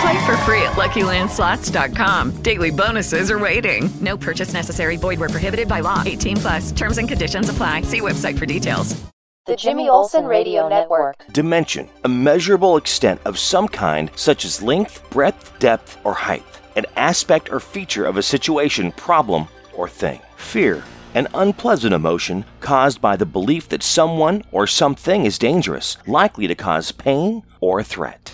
Play for free at LuckyLandSlots.com. Daily bonuses are waiting. No purchase necessary. Void where prohibited by law. 18 plus. Terms and conditions apply. See website for details. The Jimmy Olsen Radio Network. Dimension, a measurable extent of some kind, such as length, breadth, depth, or height. An aspect or feature of a situation, problem, or thing. Fear, an unpleasant emotion caused by the belief that someone or something is dangerous, likely to cause pain or threat.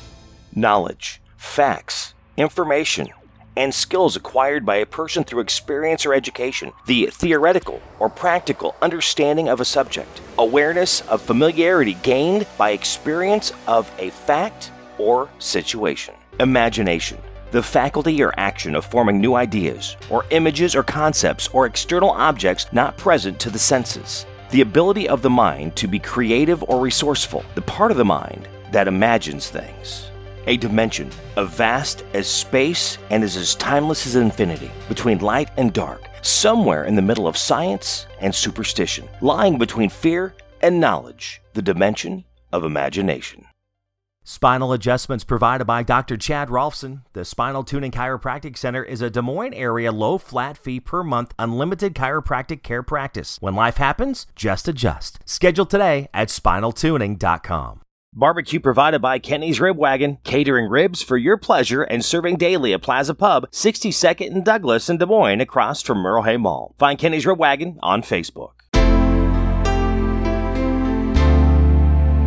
Knowledge, facts, information, and skills acquired by a person through experience or education, the theoretical or practical understanding of a subject, awareness of familiarity gained by experience of a fact or situation, imagination, the faculty or action of forming new ideas, or images or concepts or external objects not present to the senses, the ability of the mind to be creative or resourceful, the part of the mind that imagines things a dimension as vast as space and is as timeless as infinity, between light and dark, somewhere in the middle of science and superstition, lying between fear and knowledge, the dimension of imagination. Spinal adjustments provided by Dr. Chad Rolfson. The Spinal Tuning Chiropractic Center is a Des Moines area low flat fee per month unlimited chiropractic care practice. When life happens, just adjust. Schedule today at spinaltuning.com. Barbecue provided by Kenny's Rib Wagon, catering ribs for your pleasure and serving daily at Plaza Pub, 62nd and Douglas in Des Moines, across from Merle Hay Mall. Find Kenny's Rib Wagon on Facebook.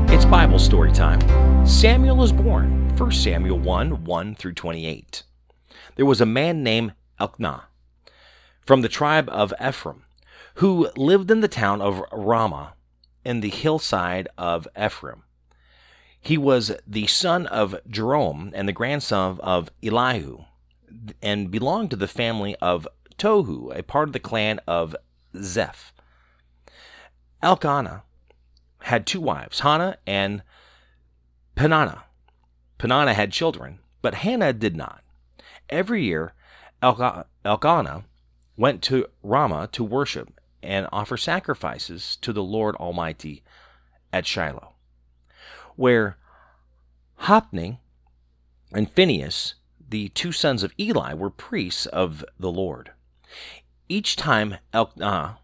It's Bible story time. Samuel is born. 1 Samuel 1 1 through 28. There was a man named Elkanah from the tribe of Ephraim who lived in the town of Ramah in the hillside of Ephraim. He was the son of Jerome and the grandson of Elihu, and belonged to the family of Tohu, a part of the clan of Zeph. Elkanah had two wives, Hannah and Peninnah. Peninnah had children, but Hannah did not. Every year, Elkanah went to Ramah to worship and offer sacrifices to the Lord Almighty at Shiloh where Hophni and Phinehas, the two sons of Eli, were priests of the Lord. Each time Elkanah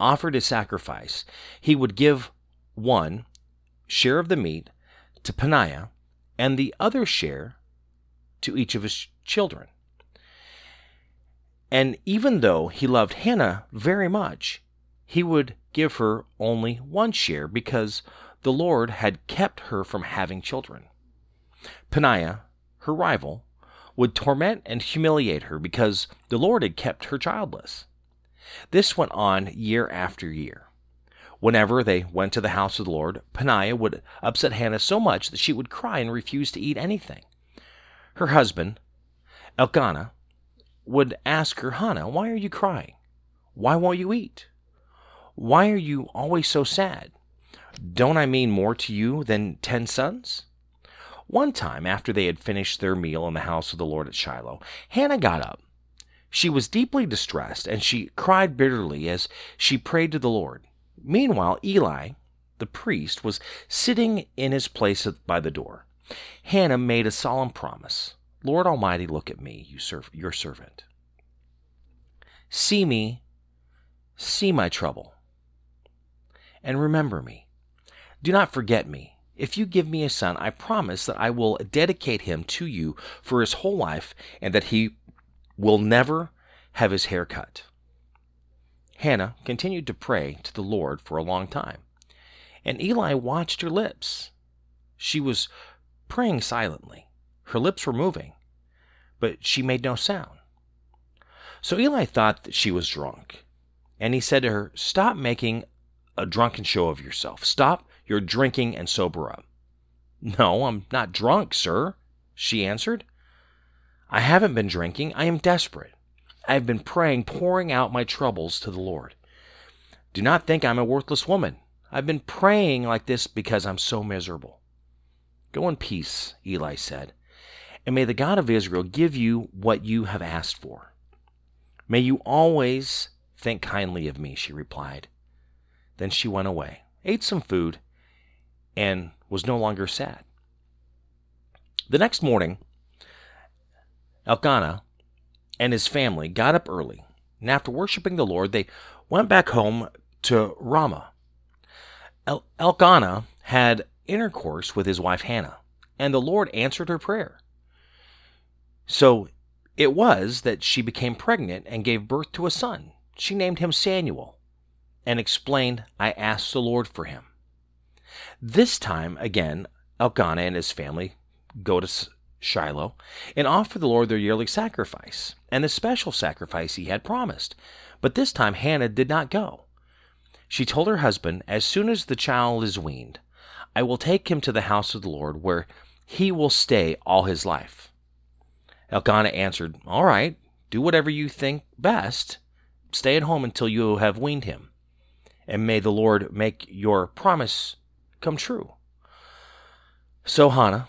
offered a sacrifice, he would give one share of the meat to Peninnah and the other share to each of his children. And even though he loved Hannah very much, he would give her only one share because the Lord had kept her from having children. Peninnah, her rival, would torment and humiliate her because the Lord had kept her childless. This went on year after year. Whenever they went to the house of the Lord, Peninnah would upset Hannah so much that she would cry and refuse to eat anything. Her husband, Elkanah, would ask her, Hannah, why are you crying? Why won't you eat? Why are you always so sad? Don't I mean more to you than ten sons? One time, after they had finished their meal in the house of the Lord at Shiloh, Hannah got up. She was deeply distressed, and she cried bitterly as she prayed to the Lord. Meanwhile, Eli, the priest, was sitting in his place by the door. Hannah made a solemn promise Lord Almighty, look at me, you serv- your servant. See me, see my trouble, and remember me. Do not forget me. If you give me a son, I promise that I will dedicate him to you for his whole life and that he will never have his hair cut. Hannah continued to pray to the Lord for a long time, and Eli watched her lips. She was praying silently. Her lips were moving, but she made no sound. So Eli thought that she was drunk, and he said to her, Stop making a drunken show of yourself. Stop your drinking and sober up. No, I'm not drunk, sir, she answered. I haven't been drinking. I am desperate. I have been praying, pouring out my troubles to the Lord. Do not think I'm a worthless woman. I've been praying like this because I'm so miserable. Go in peace, Eli said, and may the God of Israel give you what you have asked for. May you always think kindly of me, she replied. Then she went away, ate some food, and was no longer sad. The next morning, Elkanah and his family got up early, and after worshiping the Lord, they went back home to Ramah. El- Elkanah had intercourse with his wife Hannah, and the Lord answered her prayer. So it was that she became pregnant and gave birth to a son. She named him Samuel and explained, I asked the Lord for him. This time, again, Elkanah and his family go to Shiloh and offer the Lord their yearly sacrifice and the special sacrifice he had promised. But this time Hannah did not go. She told her husband, As soon as the child is weaned, I will take him to the house of the Lord, where he will stay all his life. Elkanah answered, All right, do whatever you think best. Stay at home until you have weaned him, and may the Lord make your promise come true. So Hannah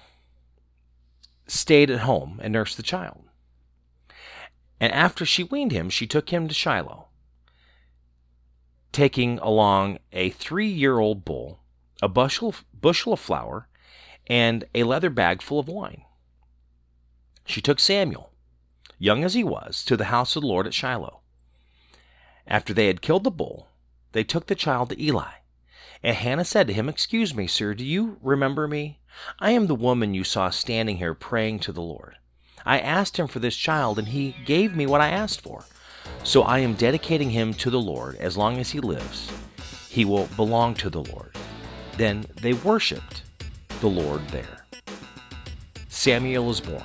stayed at home and nursed the child. And after she weaned him, she took him to Shiloh, taking along a three year old bull, a bushel, bushel of flour, and a leather bag full of wine. She took Samuel, young as he was, to the house of the Lord at Shiloh. After they had killed the bull, they took the child to Eli. And Hannah said to him, Excuse me, sir, do you remember me? I am the woman you saw standing here praying to the Lord. I asked him for this child, and he gave me what I asked for. So I am dedicating him to the Lord as long as he lives. He will belong to the Lord. Then they worshiped the Lord there. Samuel is born.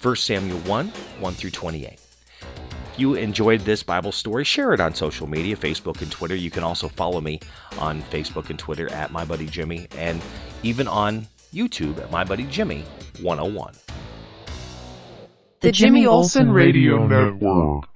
1 Samuel 1 1 through 28 you enjoyed this Bible story, share it on social media, Facebook and Twitter. You can also follow me on Facebook and Twitter at My Buddy Jimmy, and even on YouTube at My Buddy Jimmy 101. The Jimmy Olsen Radio Network.